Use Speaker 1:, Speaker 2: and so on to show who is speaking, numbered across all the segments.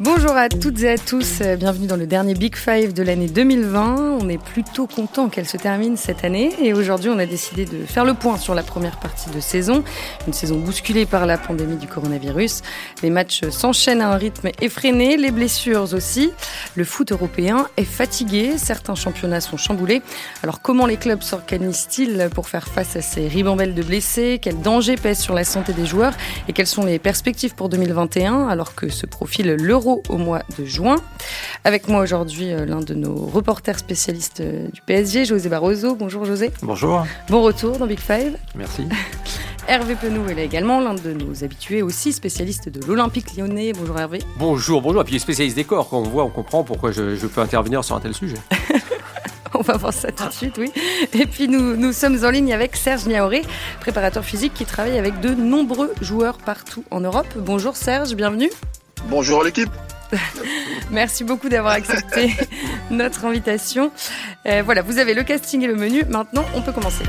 Speaker 1: Bonjour à toutes et à tous, euh, bienvenue dans le dernier Big Five de l'année 2020. On est plutôt content qu'elle se termine cette année et aujourd'hui on a décidé de faire le point sur la première partie de saison, une saison bousculée par la pandémie du coronavirus. Les matchs s'enchaînent à un rythme effréné, les blessures aussi. Le foot européen est fatigué, certains championnats sont chamboulés. Alors comment les clubs s'organisent-ils pour faire face à ces ribambelles de blessés? Quels dangers pèsent sur la santé des joueurs? Et quelles sont les perspectives pour 2021 alors que se profile l'Euro? Au mois de juin. Avec moi aujourd'hui, euh, l'un de nos reporters spécialistes euh, du PSG, José Barroso. Bonjour José.
Speaker 2: Bonjour.
Speaker 1: Bon retour dans Big Five.
Speaker 2: Merci.
Speaker 1: Hervé Penou est là également, l'un de nos habitués aussi, spécialiste de l'Olympique lyonnais. Bonjour Hervé.
Speaker 3: Bonjour, bonjour. Et puis spécialiste des corps, quand on voit, on comprend pourquoi je, peux intervenir sur un tel sujet.
Speaker 1: On va voir ça tout de suite, oui. Et puis nous, nous sommes en ligne avec Serge Niaoré, préparateur physique qui travaille avec de nombreux joueurs partout en Europe. Bonjour Serge, bienvenue.
Speaker 4: Bonjour à l'équipe.
Speaker 1: Merci beaucoup d'avoir accepté notre invitation. Euh, voilà, vous avez le casting et le menu. Maintenant, on peut commencer.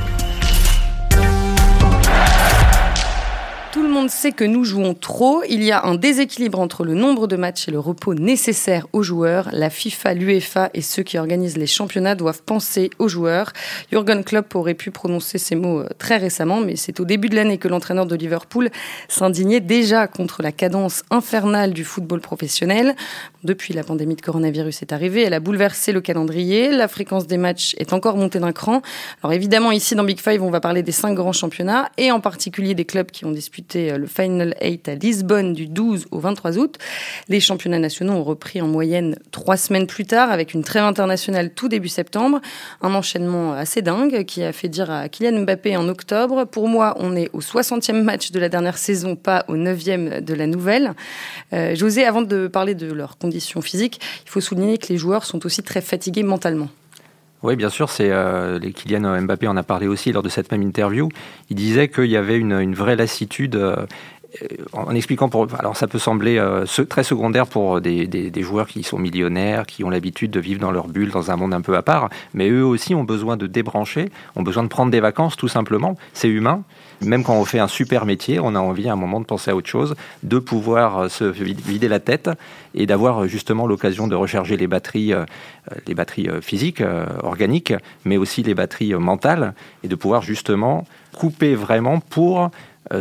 Speaker 1: Le monde sait que nous jouons trop. Il y a un déséquilibre entre le nombre de matchs et le repos nécessaire aux joueurs. La FIFA, l'UEFA et ceux qui organisent les championnats doivent penser aux joueurs. Jürgen Klopp aurait pu prononcer ces mots euh, très récemment, mais c'est au début de l'année que l'entraîneur de Liverpool s'indignait déjà contre la cadence infernale du football professionnel. Depuis la pandémie de coronavirus est arrivée, elle a bouleversé le calendrier. La fréquence des matchs est encore montée d'un cran. Alors évidemment, ici dans Big Five, on va parler des cinq grands championnats et en particulier des clubs qui ont disputé euh, le Final 8 à Lisbonne du 12 au 23 août. Les championnats nationaux ont repris en moyenne trois semaines plus tard avec une trêve internationale tout début septembre. Un enchaînement assez dingue qui a fait dire à Kylian Mbappé en octobre, pour moi on est au 60e match de la dernière saison, pas au 9e de la nouvelle. Euh, José, avant de parler de leurs conditions physiques, il faut souligner que les joueurs sont aussi très fatigués mentalement.
Speaker 2: Oui, bien sûr, c'est euh, Kylian Mbappé en a parlé aussi lors de cette même interview. Il disait qu'il y avait une, une vraie lassitude. Euh, en expliquant pour alors ça peut sembler euh, très secondaire pour des, des, des, joueurs qui sont millionnaires qui ont l'habitude de vivre dans leur bulle dans un monde un peu à part mais eux aussi ont besoin de débrancher ont besoin de prendre des vacances tout simplement c'est humain même quand on fait un super métier, on a envie à un moment de penser à autre chose, de pouvoir euh, se vider la tête et d'avoir euh, justement l'occasion de recharger les batteries, euh, les batteries physiques, organiques, mais aussi les batteries mentales, et de pouvoir justement couper vraiment pour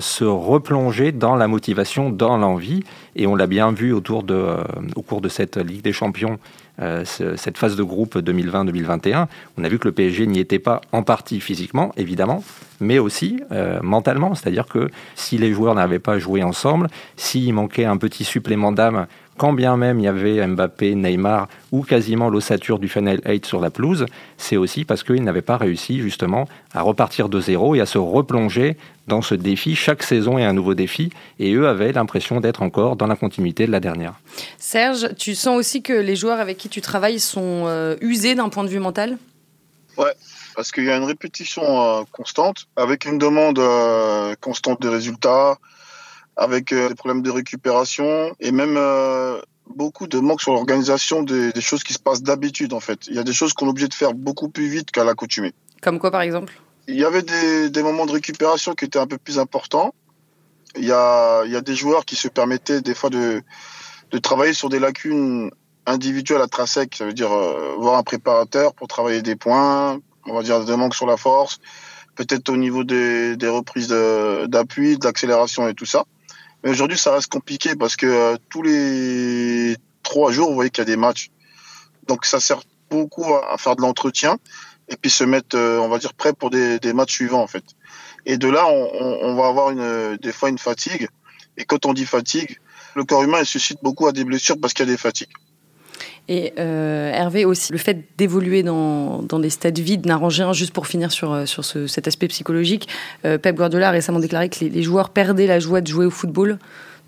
Speaker 2: se replonger dans la motivation, dans l'envie. Et on l'a bien vu autour de, au cours de cette Ligue des Champions euh, cette phase de groupe 2020-2021, on a vu que le PSG n'y était pas en partie physiquement, évidemment, mais aussi euh, mentalement. C'est-à-dire que si les joueurs n'avaient pas joué ensemble, s'il manquait un petit supplément d'âme quand bien même il y avait Mbappé, Neymar ou quasiment l'ossature du Final 8 sur la pelouse, c'est aussi parce qu'ils n'avaient pas réussi justement à repartir de zéro et à se replonger dans ce défi. Chaque saison est un nouveau défi et eux avaient l'impression d'être encore dans la continuité de la dernière.
Speaker 1: Serge, tu sens aussi que les joueurs avec qui tu travailles sont euh, usés d'un point de vue mental?
Speaker 4: Ouais, parce qu'il y a une répétition euh, constante avec une demande euh, constante de résultats avec euh, des problèmes de récupération et même euh, beaucoup de manque sur l'organisation des, des, choses qui se passent d'habitude en fait. Il y a des choses qu'on est obligé de faire beaucoup plus vite qu'à l'accoutumée.
Speaker 1: Comme quoi par exemple?
Speaker 4: Il y avait des, des, moments de récupération qui étaient un peu plus importants. Il y a, il y a des joueurs qui se permettaient des fois de, de travailler sur des lacunes individuelles intrinsèques, ça veut dire euh, voir un préparateur pour travailler des points, on va dire des manques sur la force, peut-être au niveau des, des reprises d'appui, d'accélération et tout ça. Mais aujourd'hui, ça reste compliqué parce que euh, tous les trois jours, vous voyez qu'il y a des matchs. Donc ça sert beaucoup à, faire de l'entretien et puis se mettre, euh, on va dire, prêt pour des, matchs suivants en fait. Et de là, on, va avoir une, des fois une fatigue. Et quand on dit fatigue, le corps humain il suscite beaucoup à des blessures parce qu'il y a des fatigues.
Speaker 1: Et euh, Hervé aussi, le fait d'évoluer dans, dans, des stades vides n'arrange rien. Juste pour finir sur, euh, sur ce, cet aspect psychologique, euh, Pep Guardiola a récemment déclaré que les, les joueurs perdaient la joie de jouer au football.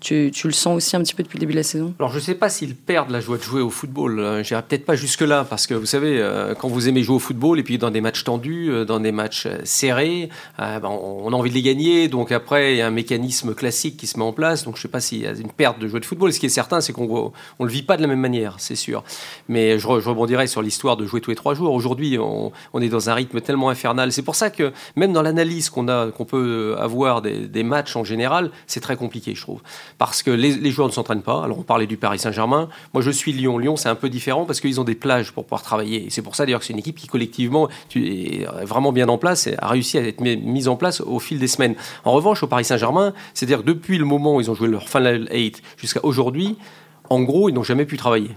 Speaker 1: Tu, le sens aussi un petit peu depuis le début de la saison
Speaker 3: Alors je ne sais pas s'ils perdent la joie de jouer au football. Euh, j'irai peut-être pas jusque-là, parce que vous savez, euh, quand vous aimez jouer au football, et puis dans des matchs tendus, euh, dans des matchs serrés, ben, on a envie de les gagner, donc après il y a un mécanisme classique qui se met en place, donc je ne sais pas s'il y a une perte de joie de football. Ce qui est certain, c'est qu'on ne le vit pas de la même manière, c'est sûr. Mais je, rebondirai sur l'histoire de jouer tous les trois jours. Aujourd'hui, on, est dans un rythme tellement infernal. C'est pour ça que même dans l'analyse qu'on qu'on peut avoir des matchs en général, c'est très compliqué, je trouve. Parce que les, joueurs ne s'entraînent pas. Alors on parlait du Paris Saint-Germain. Moi je suis Lyon. Lyon c'est un peu différent parce qu'ils ont des plages pour pouvoir travailler. C'est pour ça d'ailleurs que c'est une équipe qui collectivement est vraiment bien en place et a réussi à être mise en place au fil des semaines. En revanche au Paris Saint-Germain, c'est-à-dire depuis le moment où ils ont joué leur Final 8 jusqu'à aujourd'hui, en gros ils n'ont jamais pu travailler.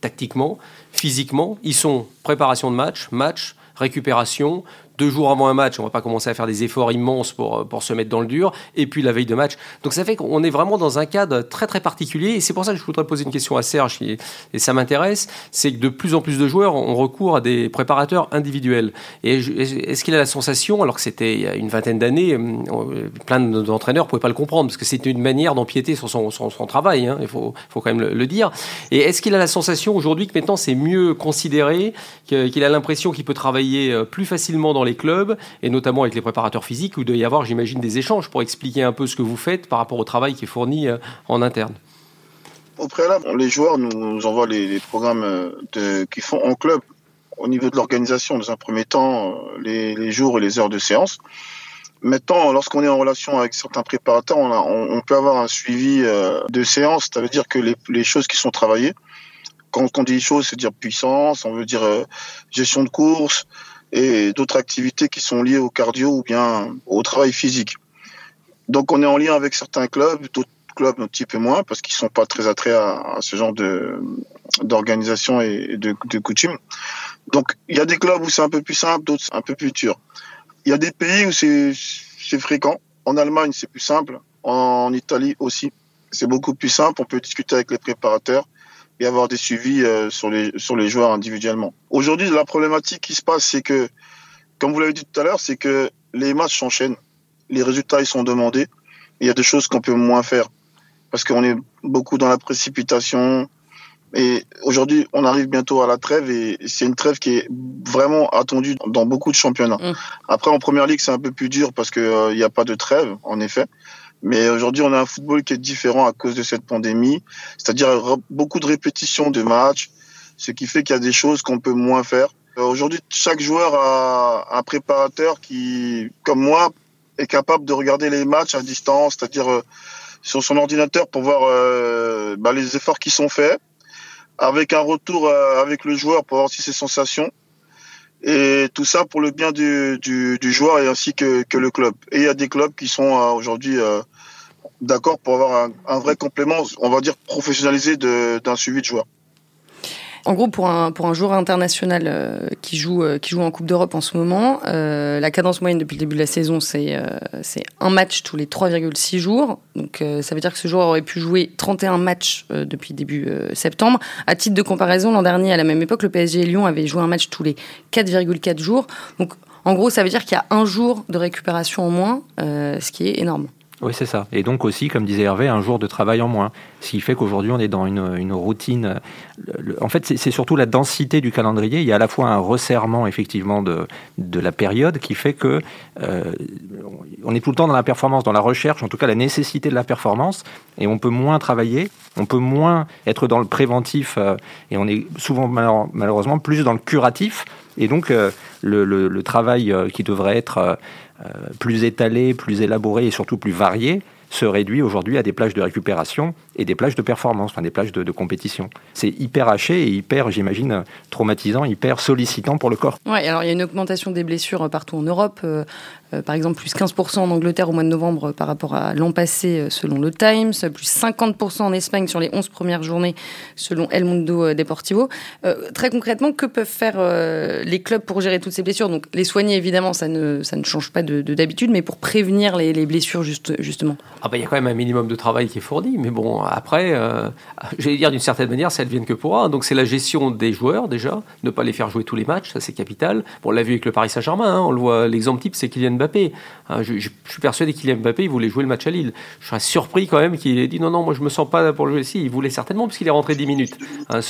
Speaker 3: Tactiquement, physiquement, ils sont préparation de match, match, récupération, deux jours avant un match, on va pas commencer à faire des efforts immenses pour, pour se mettre dans le dur, et puis la veille de match. Donc ça fait qu'on est vraiment dans un cadre très très particulier, et c'est pour ça que je voudrais poser une question à Serge, et, ça m'intéresse, c'est que de plus en plus de joueurs ont recours à des préparateurs individuels. Et est-ce qu'il a la sensation, alors que c'était il y a une vingtaine d'années, euh, plein d'entraîneurs ne pouvaient pas le comprendre, parce que c'était une manière d'empiéter sur son, son, travail, hein, il faut, faut, quand même le, dire. Et est-ce qu'il a la sensation aujourd'hui que maintenant c'est mieux considéré, qu'il a l'impression qu'il peut travailler euh, plus facilement dans les clubs, et notamment avec les préparateurs physiques, où il doit y avoir, j'imagine, des échanges pour expliquer un peu ce que vous faites par rapport au travail qui est fourni euh, en interne.
Speaker 4: Au préalable, les joueurs nous envoient les, programmes euh, qu'ils font en club au niveau de l'organisation, dans un premier temps, euh, les, jours et les heures de séance. Maintenant, lorsqu'on est en relation avec certains préparateurs, on, peut avoir un suivi de séance, ça veut dire que les, choses qui sont travaillées, quand on dit choses, c'est dire puissance, on veut dire gestion de course, et d'autres activités qui sont liées au cardio ou bien au travail physique. Donc on est en lien avec certains clubs, d'autres clubs un petit peu moins parce qu'ils sont pas très attraits à, ce genre d'organisation et de, de coutume. Donc il y a des clubs où c'est un peu plus simple, d'autres un peu plus dur. Il y a des pays où c'est fréquent. En Allemagne c'est plus simple, en Italie aussi c'est beaucoup plus simple. On peut discuter avec les préparateurs et avoir des suivis euh, sur les sur les joueurs individuellement. Aujourd'hui, la problématique qui se passe, c'est que, comme vous l'avez dit tout à l'heure, c'est que les matchs s'enchaînent, les résultats ils sont demandés. Il y a des choses qu'on peut moins faire parce qu'on est beaucoup dans la précipitation. Et aujourd'hui, on arrive bientôt à la trêve et c'est une trêve qui est vraiment attendue dans beaucoup de championnats. Mmh. Après, en première ligue, c'est un peu plus dur parce qu'il euh, n'y a pas de trêve, en effet. Mais aujourd'hui, on a un football qui est différent à cause de cette pandémie, c'est-à-dire beaucoup de répétitions de matchs, ce qui fait qu'il y a des choses qu'on peut moins faire. Euh, aujourd'hui, chaque joueur a un préparateur qui, comme moi, est capable de regarder les matchs à distance, c'est-à-dire euh, sur son ordinateur pour voir euh, bah, les efforts qui sont faits, avec un retour avec le joueur pour voir aussi ses sensations. Et tout ça pour le bien du, du, joueur et ainsi que, que, le club. Et il y a des clubs qui sont euh, aujourd'hui euh, d'accord pour avoir un, un, vrai complément, on va dire professionnalisé d'un suivi de joueur.
Speaker 1: En gros, pour un, pour un joueur international euh, qui, joue, euh, qui joue en Coupe d'Europe en ce moment, euh, la cadence moyenne depuis le début de la saison, c'est c'est un match tous les 3,6 jours. Donc ça veut dire que ce joueur aurait pu jouer 31 matchs depuis début septembre. À titre de comparaison, l'an dernier, à la même époque, le PSG et Lyon avaient joué un match tous les 4,4 jours. Donc en gros, ça veut dire qu'il y a un jour de récupération en moins, ce qui est énorme.
Speaker 2: Oui, c'est ça. Et donc aussi, comme disait Hervé, un jour de travail en moins. Ce qui fait qu'aujourd'hui, on est dans une, routine. en fait, c'est surtout la densité du calendrier. Il y a à la fois un resserrement, effectivement, de, de la période qui fait que euh, on est tout le temps dans la performance, dans la recherche, en tout cas la nécessité de la performance. Et on peut moins travailler, on peut moins être dans le préventif. Euh, et on est souvent, malheureusement, plus dans le curatif. Et donc, euh, le, travail qui devrait être euh, plus étalé, plus élaboré et surtout plus varié, se réduit aujourd'hui à des plages de récupération et des plages de performance, enfin des plages de, compétition. C'est hyper haché et hyper, j'imagine, traumatisant, hyper sollicitant pour le corps.
Speaker 1: Oui, alors il y a une augmentation des blessures euh, partout en Europe. Euh, euh, par exemple, plus 15% en Angleterre au mois de novembre par rapport à l'an passé selon le Times, plus 50% en Espagne sur les 11 premières journées selon El Mundo Deportivo. très concrètement, que peuvent faire les clubs pour gérer toutes ces blessures? Donc les soigner, évidemment, ça ne, ça ne change pas de d'habitude, mais pour prévenir les, les blessures, juste, justement.
Speaker 3: Ah bah, il y a quand même un minimum de travail qui est fourni, mais bon, après, euh, j'allais dire d'une certaine manière, ça ne vient que pour un. Donc c'est la gestion des joueurs déjà, ne pas les faire jouer tous les matchs, ça c'est capital. Bon, on l'a vu avec le Paris Saint-Germain, hein, on le voit, l'exemple type c'est Kylian Mbappé. Hein, je, suis persuadé que Kylian Mbappé, il voulait jouer le match à Lille. Je serais surpris quand même qu'il ait dit non, non, moi je me sens pas pour le jouer. Si, il voulait certainement parce qu'il est rentré 10 minutes. Hein,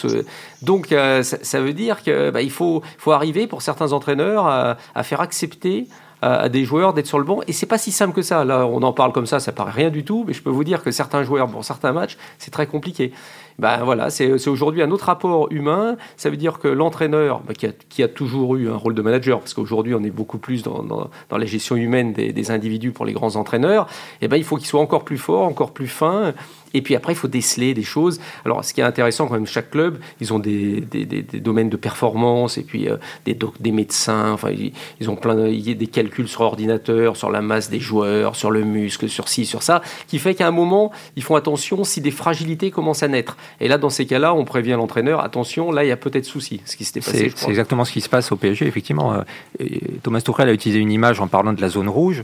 Speaker 3: donc euh, ça, veut dire qu'il bah, faut, faut arriver pour certains entraîneurs à faire accepter à, des joueurs d'être sur le banc. Et c'est pas si simple que ça. Là, on en parle comme ça, ça paraît rien du tout, mais je peux vous dire que certains joueurs, pour certains matchs, c'est très compliqué. Ben voilà, c'est aujourd'hui un autre rapport humain. Ça veut dire que l'entraîneur, ben, qui, a, qui, a, toujours eu un rôle de manager, parce qu'aujourd'hui on est beaucoup plus dans, dans, dans la gestion humaine des, des, individus pour les grands entraîneurs, et eh ben il faut qu'il soit encore plus fort, encore plus fin, Et puis après, il faut déceler des choses. Alors, ce qui est intéressant quand même, chaque club, ils ont des, des, des, domaines de performance et puis euh, des, des médecins. Enfin, ils, ont plein de, des calculs sur ordinateur, sur la masse des joueurs, sur le muscle, sur ci, sur ça, qui fait qu'à un moment, ils font attention si des fragilités commencent à naître. Et là, dans ces cas-là, on prévient l'entraîneur attention, là, il y a peut-être souci. Ce qui s'était passé.
Speaker 2: C'est exactement ce qui se passe au PSG, effectivement. Euh, Thomas Tuchel a utilisé une image en parlant de la zone rouge.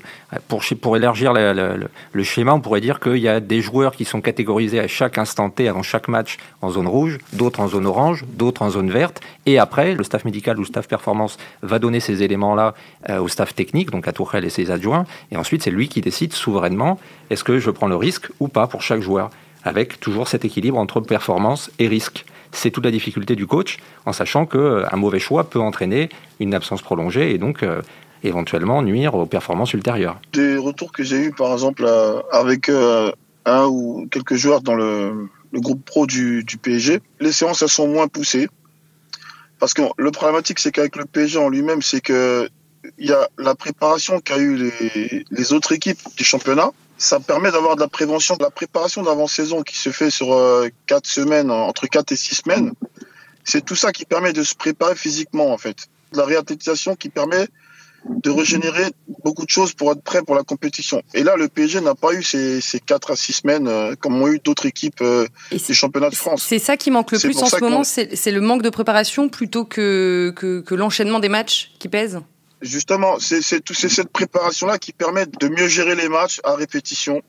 Speaker 2: Pour, pour élargir le, le schéma, on pourrait dire qu'il y a des joueurs qui sont catégorisés à chaque instant T avant chaque match en zone rouge, d'autres en zone orange, d'autres en zone verte. Et après, le staff médical ou staff performance va donner ces éléments-là euh, au staff technique, donc à Tourelle et ses adjoints. Et ensuite, c'est lui qui décide souverainement est-ce que je prends le risque ou pas pour chaque joueur, avec toujours cet équilibre entre performance et risque. C'est toute la difficulté du coach, en sachant qu'un euh, mauvais choix peut entraîner une absence prolongée et donc euh, éventuellement nuire aux performances ultérieures.
Speaker 4: Des retours que j'ai eu par exemple avec un ou quelques joueurs dans le, groupe pro du, PSG, les séances elles sont moins poussées. Parce que le problématique, c'est qu'avec le PSG en lui-même, c'est que il y a la préparation qu'a eu les, les, autres équipes du championnat. Ça permet d'avoir de la prévention, de la préparation d'avant-saison qui se fait sur euh, quatre semaines, entre quatre et six semaines. C'est tout ça qui permet de se préparer physiquement, en fait. De la réathlétisation qui permet de régénérer beaucoup de choses pour être prêt pour la compétition. Et là, le PSG n'a pas eu ces, ces 4 à 6 semaines euh, comme ont eu d'autres équipes euh, du championnat de France.
Speaker 1: C'est ça qui manque le plus en ce moment, c'est le manque de préparation plutôt que, que, que l'enchaînement des matchs qui pèse
Speaker 4: Justement, c'est cette préparation-là qui permet de mieux gérer les matchs à répétition.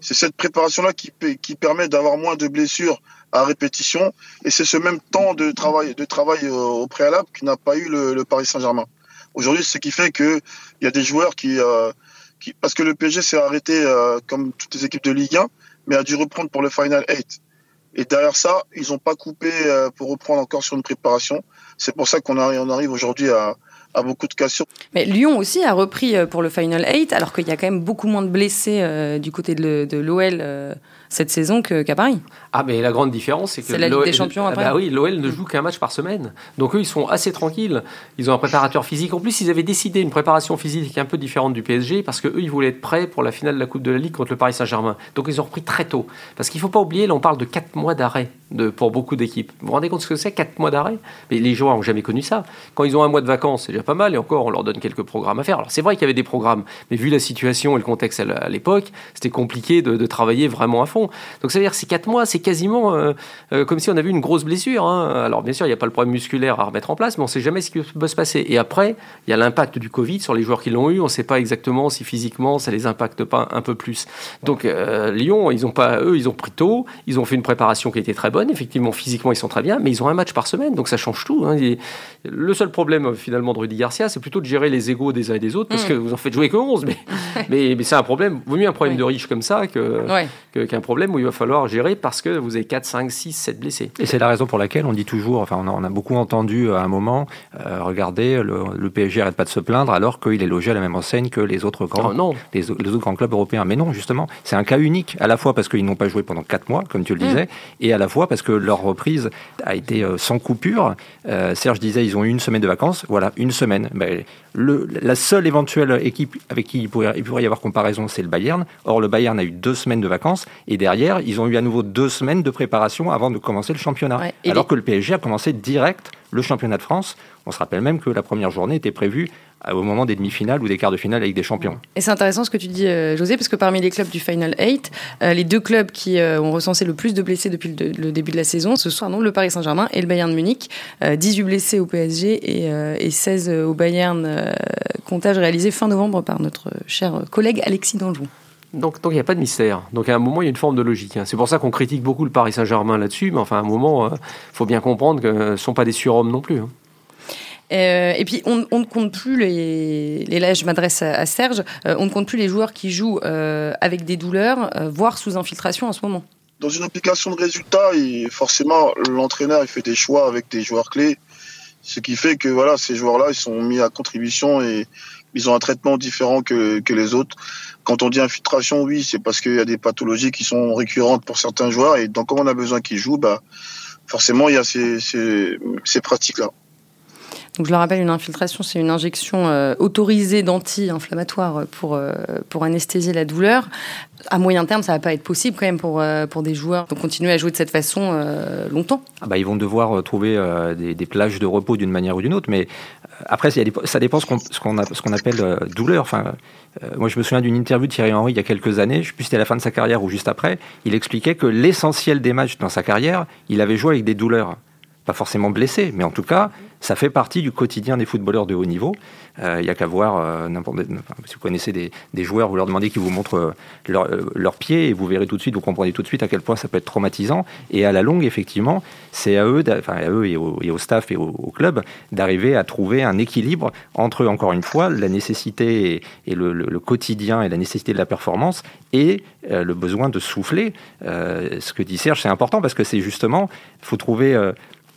Speaker 4: C'est cette préparation-là qui, qui permet d'avoir moins de blessures à répétition. Et c'est ce même temps de travail, de travail euh, au préalable qui n'a pas eu le, le Paris Saint-Germain. Aujourd'hui, ce qui fait que il y a des joueurs qui, euh, qui parce que le PSG s'est arrêté euh, comme toutes les équipes de Ligue 1, mais a dû reprendre pour le Final 8. Et derrière ça, ils n'ont pas coupé euh, pour reprendre encore sur une préparation. C'est pour ça qu'on arrive, arrive aujourd'hui à, à beaucoup de cassures.
Speaker 1: Mais Lyon aussi a repris pour le Final 8, alors qu'il y a quand même beaucoup moins de blessés du côté de l'OL cette saison qu'à Paris.
Speaker 3: Ah, mais la grande différence, c'est que.
Speaker 1: C'est la Ligue des Champions après.
Speaker 3: Bah oui, l'OL ne joue qu'un match par semaine. Donc eux, ils sont assez tranquilles. Ils ont un préparateur physique. En plus, ils avaient décidé une préparation physique un peu différente du PSG parce qu'eux, ils voulaient être prêts pour la finale de la Coupe de la Ligue contre le Paris Saint-Germain. Donc ils ont repris très tôt. Parce qu'il ne faut pas oublier, là, on parle de 4 mois d'arrêt pour beaucoup d'équipes. Vous vous rendez compte ce que c'est 4 mois d'arrêt? Mais les joueurs n'ont jamais connu ça. Quand ils ont un mois de vacances, c'est déjà pas mal. Et encore, on leur donne quelques programmes à faire. Alors c'est vrai qu'il y avait des programmes. Mais vu la situation et le contexte à l'époque, c'était compliqué de, travailler vraiment à fond. Donc ça veut dire ces 4 mois, c'est quasiment. Euh, euh, comme si on avait une grosse blessure. Hein. Alors bien sûr, il n'y a pas le problème musculaire à remettre en place, mais on ne sait jamais ce qui peut se passer. Et après, il y a l'impact du Covid sur les joueurs qui l'ont eu. On ne sait pas exactement si physiquement ça les impacte pas un peu plus. Donc euh, Lyon, ils ont pas, eux, ils ont pris tôt. Ils ont fait une préparation qui était très bonne. Effectivement, physiquement, ils sont très bien, mais ils ont un match par semaine, donc ça change tout. Hein. Le seul problème finalement de Rudy Garcia, c'est plutôt de gérer les égaux des uns et des autres, parce mm. que vous en faites jouer que 11, mais, mais, mais c'est un problème. Vaut mieux un problème de riche comme ça qu'un problème où il va falloir gérer parce que vous avez 4, 5, 6, 7 blessés.
Speaker 2: Et c'est la raison pour laquelle on dit toujours, enfin on a, beaucoup entendu à un moment, euh, regardez, le, PSG arrête pas de se plaindre alors qu'il est logé à la même enseigne que les autres grands,
Speaker 3: oh, non.
Speaker 2: Les, autres grands clubs européens. Mais non, justement, c'est un cas unique, à la fois parce qu'ils n'ont pas joué pendant 4 mois, comme tu le mm. disais, et à la fois parce que leur reprise a été euh, sans coupure. Euh, Serge disait, ils ont eu une semaine de vacances, voilà, une semaine. Ben, le, la seule éventuelle équipe avec qui il pourrait, il pourrait y avoir comparaison, c'est le Bayern. Or, le Bayern a eu deux semaines de vacances, et derrière, ils ont eu à nouveau deux semaines de préparation avant de commencer le championnat. Alors que le PSG a commencé direct le championnat de France. On se rappelle même que la première journée était prévue euh, au moment des demi-finales ou des quarts de finale avec des champions.
Speaker 1: Et c'est intéressant ce que tu dis, euh, José, parce que parmi les clubs du Final 8, euh, les deux clubs qui ont recensé le plus de blessés depuis le, début de la saison, ce sont le Paris Saint-Germain et le Bayern de Munich. 18 blessés au PSG et, 16 au Bayern, comptage réalisé fin novembre par notre cher collègue Alexis Danjou.
Speaker 3: Donc il n'y a pas de mystère. Donc à un moment, il y a une forme de logique. Hein. C'est pour ça qu'on critique beaucoup le Paris Saint-Germain là-dessus, mais enfin à un moment, il faut bien comprendre que ce ne sont pas des surhommes non plus. Hein.
Speaker 1: Euh, et puis, on, ne compte plus les. là, je m'adresse à, Serge. Euh, on ne compte plus les joueurs qui jouent euh, avec des douleurs, voire sous infiltration en ce moment.
Speaker 4: Dans une application de résultats, forcément, l'entraîneur il fait des choix avec des joueurs clés, ce qui fait que voilà, ces joueurs-là, ils sont mis à contribution et ils ont un traitement différent que, que les autres. Quand on dit infiltration, oui, c'est parce qu'il y a des pathologies qui sont récurrentes pour certains joueurs et donc, comme on a besoin qu'ils jouent, bah, forcément, il y a ces, ces, ces pratiques-là.
Speaker 1: Donc je le rappelle, une infiltration, c'est une injection euh, autorisée d'anti-inflammatoire pour, euh, pour anesthésier la douleur. À moyen terme, ça va pas être possible quand même pour, euh, pour des joueurs de continuer à jouer de cette façon longtemps.
Speaker 2: Ah bah, ils vont devoir trouver des, plages de repos d'une manière ou d'une autre, mais après, ça dépend ce qu'on ce qu'on qu'on appelle douleur. Enfin, moi, je me souviens d'une interview de Thierry Henry il y a quelques années, je sais plus c'était à la fin de sa carrière ou juste après, il expliquait que l'essentiel des matchs dans sa carrière, il avait joué avec des douleurs pas forcément blessé, mais en tout cas, ça fait partie du quotidien des footballeurs de haut niveau. Il euh, n'y a qu'à voir, euh, n'importe, si vous connaissez des, joueurs, vous leur demandez qu'ils vous montrent euh, leur pieds et vous verrez tout de suite, vous comprenez tout de suite à quel point ça peut être traumatisant. Et à la longue, effectivement, c'est à eux, enfin à eux et au, staff et au, club d'arriver à trouver un équilibre entre, encore une fois, la nécessité et, le, le, quotidien et la nécessité de la performance et le besoin de souffler. ce que dit Serge, c'est important parce que c'est justement, il faut trouver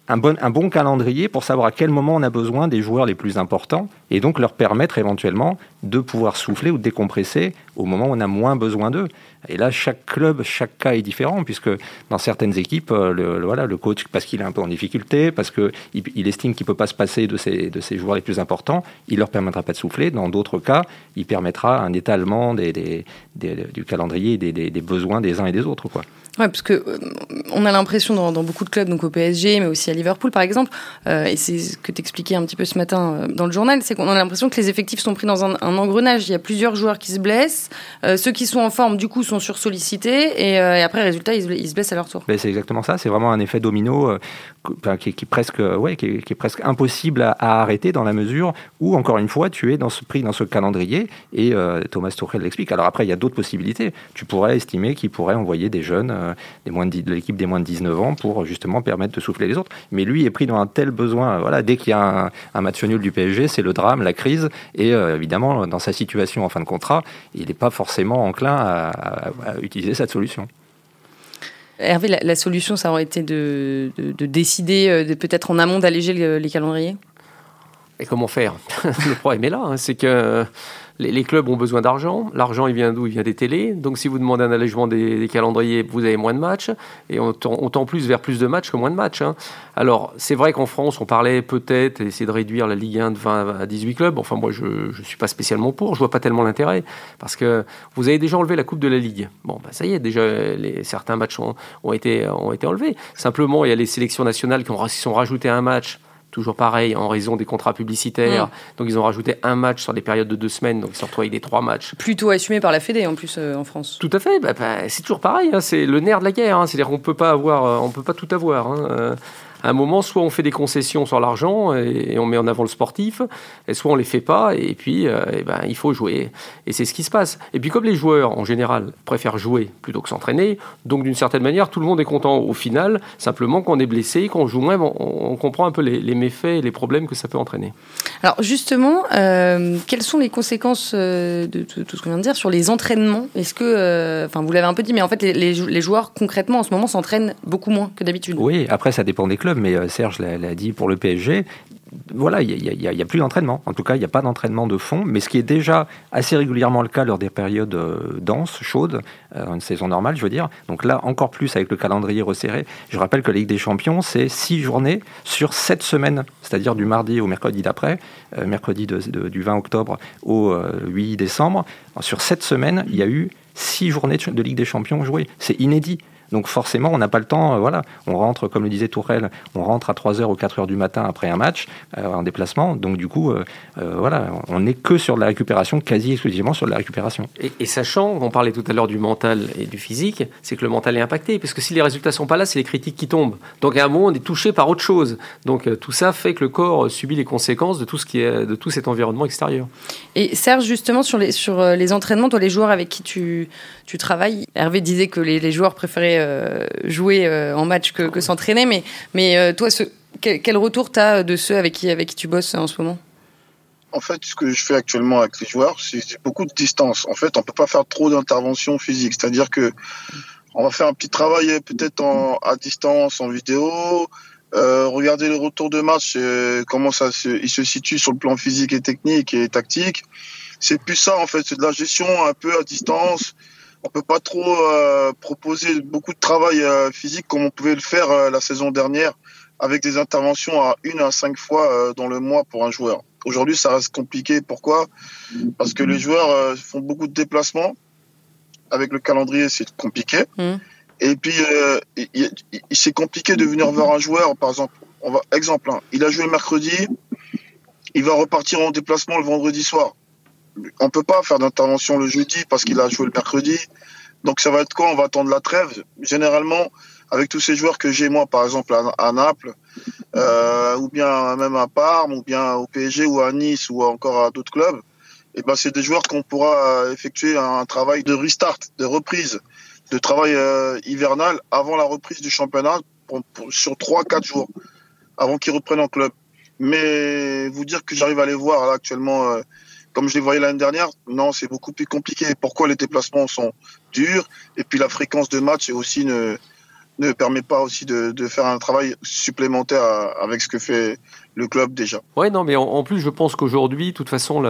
Speaker 2: un bon, un bon calendrier pour savoir à quel moment on a besoin des joueurs les plus importants et donc leur permettre éventuellement de pouvoir souffler ou décompresser au moment où on a moins besoin d'eux. Et là, chaque club, chaque cas est différent, puisque dans certaines équipes, euh, le, voilà, le coach, parce qu'il est un peu en difficulté, parce qu'il il estime qu'il ne peut pas se passer de ses, de ses joueurs les plus importants, il leur permettra pas de souffler. Dans d'autres cas, il permettra un étalement des, des, du calendrier des, des, besoins des uns et des autres. Quoi.
Speaker 1: Ouais, parce que euh, on a l'impression dans, beaucoup de clubs, donc au PSG, mais aussi à Liverpool par exemple, euh, et c'est ce que tu expliquais un petit peu ce matin dans le journal, c'est qu'on a l'impression que les effectifs sont pris dans un, un, engrenage. Il y a plusieurs joueurs qui se blessent, ceux qui sont en forme du coup sont sursollicités et, euh, et après, résultat, ils, se blessent à leur tour.
Speaker 2: Ben, c'est exactement ça. C'est vraiment un effet domino euh, qui, est presque, ouais, qui, est, presque impossible à, arrêter dans la mesure où, encore une fois, tu es dans ce, pris dans ce calendrier et euh, Thomas Tuchel l'explique. Alors après, il y a d'autres possibilités. Tu pourrais estimer qu'il pourrait envoyer des jeunes des moins de, l'équipe des moins de 19 ans pour justement permettre de souffler les autres. Mais lui est pris dans un tel besoin. Voilà, dès qu'il y a un, un, match nul du PSG, c'est le drame, la crise. Et évidemment, dans sa situation en fin de contrat, il n'est pas forcément enclin à, utiliser cette solution.
Speaker 1: Hervé, la, solution, ça aurait été de, décider euh, de, peut-être en amont d'alléger les calendriers?
Speaker 3: Et comment faire? Le problème est là, hein, c'est que les, clubs ont besoin d'argent. L'argent, il vient d'où? Il vient des télés. Donc, si vous demandez un allègement des, calendriers, vous avez moins de matchs. Et on, tend plus vers plus de matchs que moins de matchs. Hein. Alors, c'est vrai qu'en France, on parlait peut-être essayer de réduire la Ligue 1 de 20 à 18 clubs. Enfin, moi, je ne suis pas spécialement pour. Je vois pas tellement l'intérêt. Parce que vous avez déjà enlevé la Coupe de la Ligue. Bon, bah, ça y est, déjà, certains matchs ont, été, ont été enlevés. Simplement, il y a les sélections nationales qui ont, qui sont rajouté un match toujours pareil, en raison des contrats publicitaires. Mm. Donc ils ont rajouté un match sur des périodes de deux semaines, donc ils se retrouvent avec des trois matchs.
Speaker 1: Plutôt assumé par la Fédé en plus euh, en France.
Speaker 3: Tout à fait, bah, bah, c'est toujours pareil, hein. c'est le nerf de la guerre. Hein. C'est-à-dire qu'on peut pas avoir, euh, on peut pas tout avoir. Hein. À un moment, soit on fait des concessions sur l'argent et, on met en avant le sportif, et soit on les fait pas, et puis euh, ben, il faut jouer. Et c'est ce qui se passe. Et puis comme les joueurs, en général, préfèrent jouer plutôt que s'entraîner, donc d'une certaine manière, tout le monde est content au final, simplement qu'on est blessé, qu'on joue moins, on, comprend un peu les, méfaits et les problèmes que ça peut entraîner.
Speaker 1: Alors justement, euh, quelles sont les conséquences euh, de, tout ce qu'on vient de dire sur les entraînements? Est-ce que, enfin vous l'avez un peu dit, mais en fait les, les joueurs concrètement en ce moment s'entraînent beaucoup moins que d'habitude
Speaker 2: Oui, après ça dépend des clubs mais euh, Serge l'a dit pour le PSG, voilà, il n'y a, plus d'entraînement. En tout cas, il n'y a pas d'entraînement de fond, mais ce qui est déjà assez régulièrement le cas lors des périodes euh, denses, chaudes, euh, une saison normale, je veux dire. Donc là, encore plus avec le calendrier resserré. Je rappelle que la Ligue des Champions, c'est six journées sur sept semaines, c'est-à-dire du mardi au mercredi d'après, mercredi du 20 octobre au 8 décembre. Sur sept semaines, il y a eu six journées de Ligue des Champions jouées. C'est inédit. Donc forcément, on n'a pas le temps. Euh, voilà, on rentre, comme le disait Tourelle, on rentre à 3h ou 4h du matin après un match euh, en déplacement. Donc du coup, euh, voilà, on n'est que sur la récupération, quasi exclusivement sur la récupération.
Speaker 3: Et, sachant, on parlait tout à l'heure du mental et du physique, c'est que le mental est impacté, parce que si les résultats sont pas là, c'est les critiques qui tombent. Donc à un moment, on est touché par autre chose. Donc tout ça fait que le corps subit les conséquences de tout ce qui est, de tout cet environnement extérieur.
Speaker 1: Et Serge, justement sur les sur les entraînements, toi les joueurs avec qui tu tu travailles, Hervé disait que les, les joueurs préféraient euh, jouer euh, en match que, s'entraîner. Mais, mais euh, toi, quel, retour tu as de ceux avec qui, avec qui tu bosses en ce moment?
Speaker 4: En fait, ce que je fais actuellement avec les joueurs, c'est beaucoup de distance. En fait, on peut pas faire trop d'intervention physique. C'est-à-dire que on va faire un petit travail peut-être à distance, en vidéo, regarder le retour de match, comment ça se, il se situe sur le plan physique et technique et tactique. C'est plus ça en fait, c'est de la gestion un peu à distance on peut pas trop euh, proposer beaucoup de travail euh, physique comme on pouvait le faire euh, la saison dernière avec des interventions à une à cinq fois dans le mois pour un joueur. Aujourd'hui, ça reste compliqué. Pourquoi? Parce que les joueurs font beaucoup de déplacements. Avec le calendrier, c'est compliqué. Mmh. Et puis, c'est compliqué de venir voir un joueur, par exemple. On va, exemple, hein, il a joué mercredi, il va repartir en déplacement le vendredi soir. On peut pas faire d'intervention le jeudi parce qu'il a joué le mercredi. Donc ça va être quoi? On va attendre la trêve. Généralement, avec tous ces joueurs que j'ai moi, par exemple à, Naples, euh, ou bien même à Parme, ou bien au PSG, ou à Nice, ou encore à d'autres clubs, et eh ben c'est des joueurs qu'on pourra effectuer un travail de restart, de reprise, de travail euh, hivernal avant la reprise du championnat sur 3-4 jours, avant qu'ils reprennent en club. Mais vous dire que j'arrive à les voir là, actuellement, euh, comme je les voyais l'année dernière, non, c'est beaucoup plus compliqué. Pourquoi les déplacements sont durs et puis la fréquence de match aussi ne, ne permet pas aussi de, de faire un travail supplémentaire avec ce que fait le club déjà.
Speaker 3: Ouais, non, mais en, plus, je pense qu'aujourd'hui, de toute façon,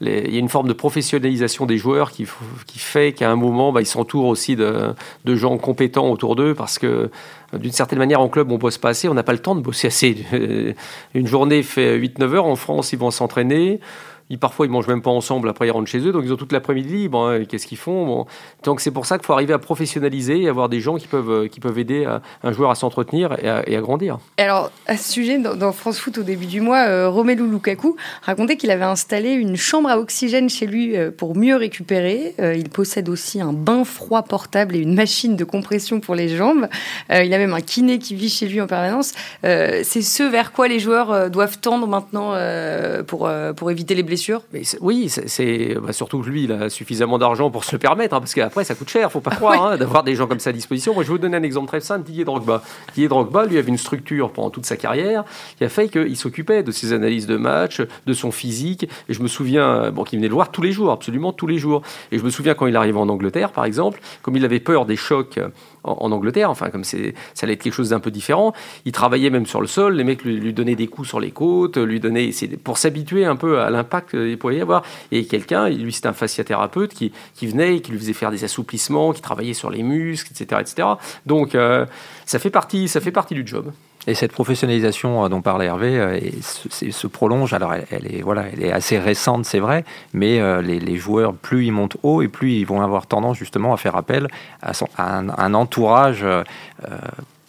Speaker 3: il y a une forme de professionnalisation des joueurs qui, qui fait qu'à un moment, bah, ils s'entourent aussi de, de, gens compétents autour d'eux parce que d'une certaine manière, en club, on bosse pas assez, on n'a pas le temps de bosser assez. Une journée fait 8-9 heures. En France, ils vont s'entraîner. Ils, parfois, ils mangent même pas ensemble, après ils rentrent chez eux, donc ils ont toute l'après-midi libre. Hein, qu'est-ce qu'ils font bon. Donc c'est pour ça qu'il faut arriver à professionnaliser et avoir des gens qui peuvent, euh, qui peuvent aider un joueur à s'entretenir et à, grandir.
Speaker 1: Alors, à ce sujet, dans, France Foot, au début du mois, euh, Romelu Lukaku racontait qu'il avait installé une chambre à oxygène chez lui euh, pour mieux récupérer. il possède aussi un bain froid portable et une machine de compression pour les jambes. il a même un kiné qui vit chez lui en permanence. c'est ce vers quoi les joueurs doivent tendre maintenant pour, pour éviter les blessures
Speaker 3: mais oui, c'est bah, surtout que lui, il a suffisamment d'argent pour se le permettre, hein, parce qu'après, ça coûte cher, faut pas croire, hein, d'avoir des gens comme ça à disposition. Moi, je vais vous donner un exemple très simple Didier Drogba. Didier Drogba, lui, avait une structure pendant toute sa carrière qui a fait qu'il s'occupait de ses analyses de match, de son physique. Et je me souviens, bon, qu'il venait le voir tous les jours, absolument tous les jours. Et je me souviens quand il arrivait en Angleterre, par exemple, comme il avait peur des chocs en, Angleterre, enfin comme ça allait être quelque chose d'un peu différent. Il travaillait même sur le sol, les mecs lui, donnaient des coups sur les côtes, lui donnaient, pour s'abituer un peu à l'impact qu'il pouvait y avoir. Et quelqu'un, lui c'était un fasciathérapeute qui, venait, qui lui faisait faire des assouplissements, qui travaillait sur les muscles, etc., etc. Donc euh, ça fait partie, ça fait partie du job.
Speaker 2: Et cette professionnalisation euh, dont parlait Hervé euh, se, prolonge. Alors, elle, est, voilà, elle est assez récente, c'est vrai, mais euh, les, joueurs, plus ils montent haut et plus ils vont avoir tendance justement à faire appel à, un, entourage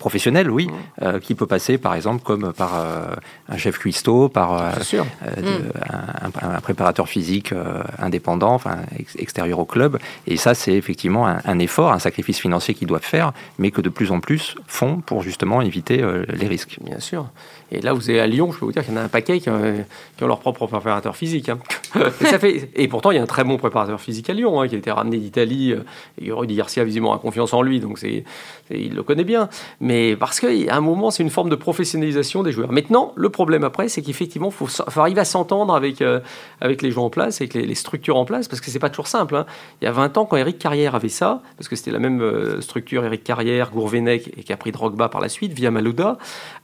Speaker 2: professionnel, oui, mmh. euh, qui peut passer par exemple comme par euh, un chef cuistot, par euh, mmh. un, préparateur physique indépendant, enfin extérieur au club. Et ça, c'est effectivement un, effort, un sacrifice financier qu'ils doivent faire, mais que de plus en plus font pour justement éviter les risques.
Speaker 3: Bien sûr. Et là, vous êtes à Lyon, je peux vous dire qu'il y en a un paquet qui ont, leur propre préparateur physique. Hein. Et, pourtant, il y a un très bon préparateur physique à Lyon, hein, qui a été ramené d'Italie. Et Rudy Garcia, visiblement, a confiance en lui, donc il le connaît bien. Mais parce qu'à un moment, c'est une forme de professionnalisation des joueurs. Maintenant, le problème après, c'est qu'effectivement, il faut, arriver à s'entendre avec, euh, avec les gens en place, avec les, structures en place, parce que c'est pas toujours simple. Hein. Il y a 20 ans, quand Eric Carrière avait ça, parce que c'était la même euh, structure, Eric Carrière, Gourvenec, et qui a pris Drogba par la suite, via Malouda,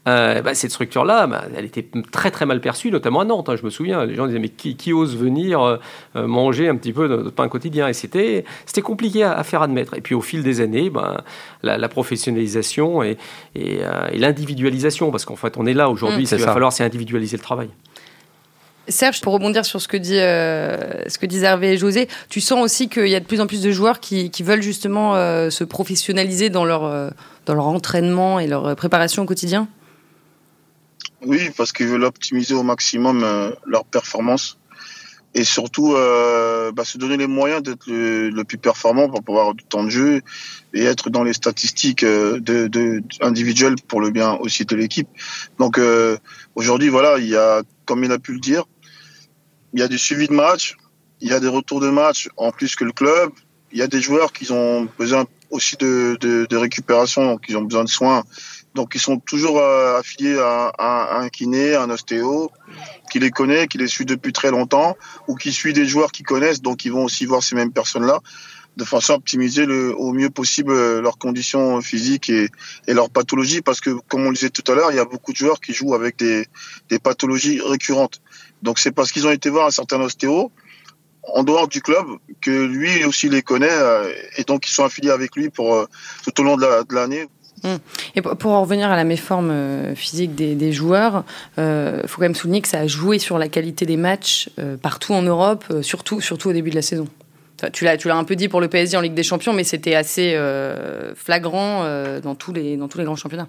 Speaker 3: euh, bah, cette structure-là, bah, elle était très très mal perçue, notamment à Nantes. Hein, je me souviens, les gens disaient mais qui, ose venir euh, euh, manger un petit peu de, pain quotidien Et c'était c'était compliqué à, faire admettre. Et puis au fil des années, ben, la, professionnalisation et, et, l'individualisation, parce qu'en fait on est là aujourd'hui, mmh, il va falloir c'est individualiser le travail.
Speaker 1: Serge, pour rebondir sur ce que dit ce que disent Hervé et José, tu sens aussi qu'il y a de plus en plus de joueurs qui, qui veulent justement se professionnaliser dans leur dans leur entraînement et leur préparation au quotidien?
Speaker 4: Oui, parce qu'ils veulent optimiser au maximum euh, leur performance et surtout euh, bah, se donner les moyens d'être le, plus performant pour pouvoir du temps de jeu et être dans les statistiques euh, de, de, individuelles pour le bien aussi de l'équipe. Donc aujourd'hui, voilà, il y a, comme il a pu le dire, il y a du suivi de match, il y a des retours de match en plus que le club, il y a des joueurs qui ont besoin aussi de, de, de récupération, donc ils ont besoin de soins donc ils sont toujours euh, affiliés à, un kiné, un ostéo, qui les connaît, qui les suit depuis très longtemps, ou qui suit des joueurs qui connaissent, donc ils vont aussi voir ces mêmes personnes-là, de façon à optimiser au mieux possible euh, leurs conditions physiques et, et leurs pathologies, parce que comme on le disait tout à l'heure, il y a beaucoup de joueurs qui jouent avec des, pathologies récurrentes. Donc c'est parce qu'ils ont été voir un certain ostéo, en dehors du club que lui aussi les connaît euh, et donc ils sont affiliés avec lui pour tout au long de l'année.
Speaker 1: Et pour en revenir à la méforme euh, physique des, joueurs, il euh, faut quand même souligner que ça a joué sur la qualité des matchs euh, partout en Europe, surtout, surtout au début de la saison. Tu l'as, tu l'as un peu dit pour le PSG en Ligue des Champions, mais c'était assez flagrant dans, tous les, dans tous les grands championnats.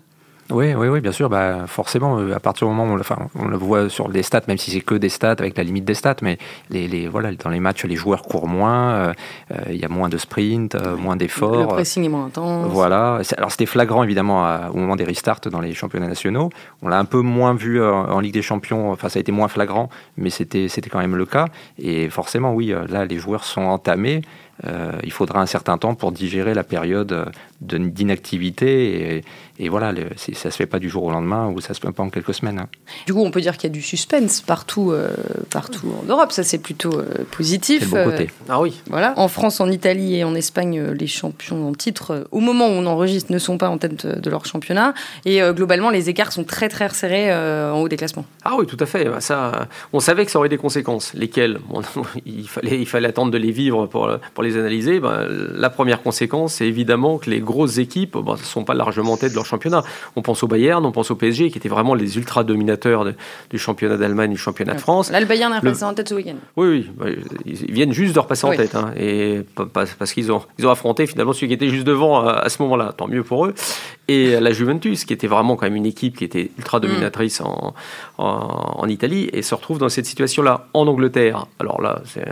Speaker 2: Oui, oui, oui, bien sûr. Bah, forcément, euh, à partir du moment où on, enfin, on le voit sur les stats, même si c'est que des stats avec la limite des stats, mais les, les voilà, dans les matchs, les joueurs courent moins, euh, euh, il y a moins de sprint, moins d'efforts. Le
Speaker 1: pressing est moins intense.
Speaker 2: Voilà. Alors c'était flagrant évidemment au moment des restarts dans les championnats nationaux. On l'a un peu moins vu en, Ligue des Champions. Enfin, ça a été moins flagrant, mais c'était quand même le cas. Et forcément, oui, là, les joueurs sont entamés. Il faudra un certain temps pour digérer la période d'inactivité et, et voilà, le, ça se fait pas du jour au lendemain ou ça se fait pas en quelques semaines. Hein.
Speaker 1: Du coup, on peut dire qu'il y a du suspense partout, euh, partout en Europe. Ça, c'est plutôt euh, positif.
Speaker 2: C'est le bon côté.
Speaker 3: Euh, ah oui.
Speaker 1: Voilà. En France, en Italie et en Espagne, les champions en titre, au moment où on enregistre, ne sont pas en tête de, leur championnat. Et globalement, les écarts sont très très resserrés en haut des classements.
Speaker 3: Ah oui, tout à fait. Bah, ça, on savait que ça aurait des conséquences. Lesquelles? Il, fallait, il fallait attendre de les vivre pour, pour les analyser. Bah, la première conséquence, c'est évidemment que les grosses équipes ne sont pas largement en tête de leur championnat. On pense au Bayern, on pense au PSG, qui étaient vraiment les ultra dominateurs du championnat d'Allemagne, du championnat de France.
Speaker 1: Là, le Bayern est repassé en tête ce week-end.
Speaker 3: Oui, oui, ils viennent juste de repasser en tête, hein, et parce qu'ils ont, ils ont affronté finalement celui qui était juste devant à, ce moment-là. Tant mieux pour eux. Et la Juventus, qui était vraiment quand même une équipe qui était ultra dominatrice en, en, Italie, et se retrouve dans cette situation-là en Angleterre. Alors là, c'est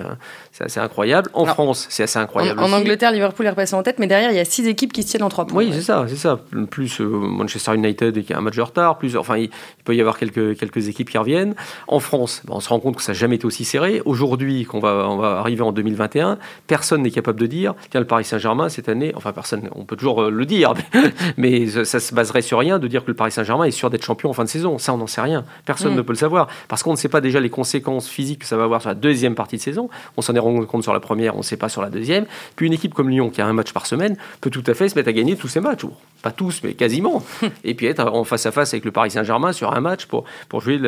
Speaker 3: assez incroyable. En France, c'est assez incroyable.
Speaker 1: En, Angleterre, Liverpool est repassé en tête, mais derrière, il y a six équipes qui se tiennent en trois points.
Speaker 3: Oui, c'est ça, c'est ça. Plus euh, Manchester United qui a un match de retard, plus, enfin, il, peut y avoir quelques, quelques équipes qui reviennent. En France, ben, on se rend compte que ça n'a jamais été aussi serré. Aujourd'hui, qu'on va, on va arriver en 2021, personne n'est capable de dire, tiens, le Paris Saint-Germain, cette année, enfin, personne, on peut toujours euh, le dire, mais, ça se baserait sur rien de dire que le Paris Saint-Germain est sûr d'être champion en fin de saison. Ça, on n'en sait rien. Personne mm. ne peut le savoir. Parce qu'on ne sait pas déjà les conséquences physiques que ça va avoir sur la deuxième partie de saison. On s'en est rendu compte sur la première, on ne sait pas sur la deuxième. Puis une équipe comme Lyon, qui a un match par semaine, peut tout à fait se mettre à gagner tous ses matchs. Pas tous, mais quasiment. Et puis être en face à face avec le Paris Saint-Germain sur un match pour, pour jouer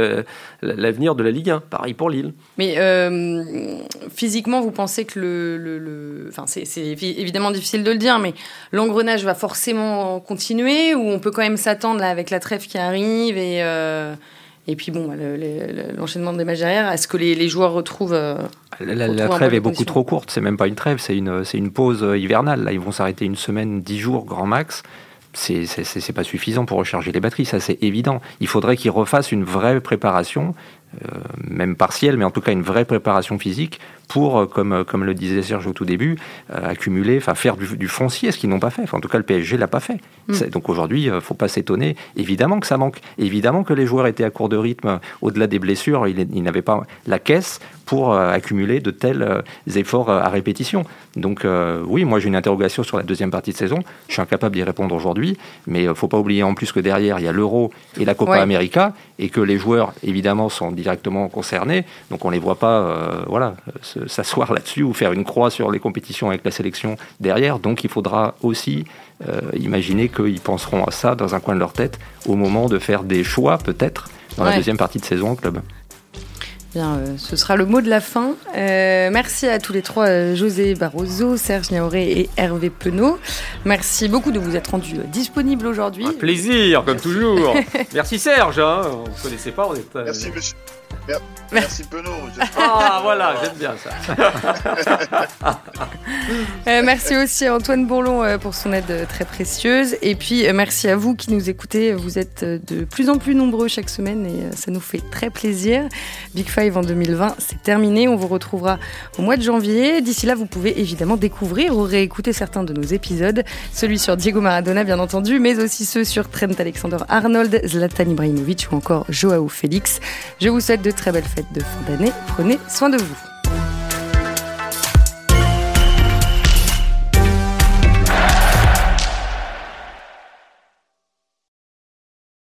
Speaker 3: l'avenir de la Ligue 1. Pareil pour Lille.
Speaker 1: Mais euh, physiquement, vous pensez que le. le, Enfin, c'est évidemment difficile de le dire, mais l'engrenage va forcément continuer ou on peut quand même s'attendre avec la trêve qui arrive et. Euh, et puis bon, l'enchaînement des matchs derrière, est-ce que les, joueurs retrouvent... Euh,
Speaker 2: la, trêve est beaucoup trop courte, c'est même pas une trêve, c'est une, une pause euh, hivernale. Là, ils vont s'arrêter une semaine, dix jours, grand max c'est pas suffisant pour recharger les batteries, ça c'est évident. Il faudrait qu'ils refassent une vraie préparation, euh, même partielle, mais en tout cas une vraie préparation physique pour, euh, comme, euh, comme le disait Serge au tout début, euh, accumuler, enfin faire du, foncier, ce qu'ils n'ont pas fait. Enfin, en tout cas, le PSG l'a pas fait. Mm. Donc aujourd'hui, il ne faut pas s'étonner. Évidemment que ça manque. Évidemment que les joueurs étaient à court de rythme au-delà des blessures. Ils, n'avaient pas la caisse pour accumuler de tels efforts à répétition. Donc oui, moi j'ai une interrogation sur la deuxième partie de saison. Je suis incapable d'y répondre aujourd'hui, mais il ne faut pas oublier en plus que derrière il y a l'Euro et la Copa América et que les joueurs évidemment sont directement concernés. Donc on les voit pas, voilà, s'asseoir là-dessus ou faire une croix sur les compétitions avec la sélection derrière. Donc il faudra aussi euh, imaginer qu'ils penseront à ça dans un coin de leur tête au moment de faire des choix peut-être dans la deuxième partie de saison au club.
Speaker 1: Bien, euh, ce sera le mot de la fin. Euh, merci à tous les trois, José Barroso, Serge Niaoré et Hervé Penaud. Merci beaucoup de vous être rendus disponibles aujourd'hui.
Speaker 3: Un plaisir, comme toujours. merci Serge, hein. on ne connaissait pas. On est,
Speaker 4: Merci monsieur. Merci Benoît.
Speaker 3: Ah voilà, j'aime bien ça.
Speaker 1: Euh, merci aussi à Antoine Bourlon euh, pour son aide euh, très précieuse. Et puis merci à vous qui nous écoutez. Vous êtes de plus en plus nombreux chaque semaine et ça nous fait très plaisir. Big Five en 2020, c'est terminé. On vous retrouvera au mois de janvier. D'ici là, vous pouvez évidemment découvrir ou réécouter certains de nos épisodes. Celui sur Diego Maradona, bien entendu, mais aussi ceux sur Trent Alexander-Arnold, Zlatan Ibrahimovic ou encore Joao Félix. Je vous souhaite de très belles fêtes de fin d'année. Prenez soin de vous.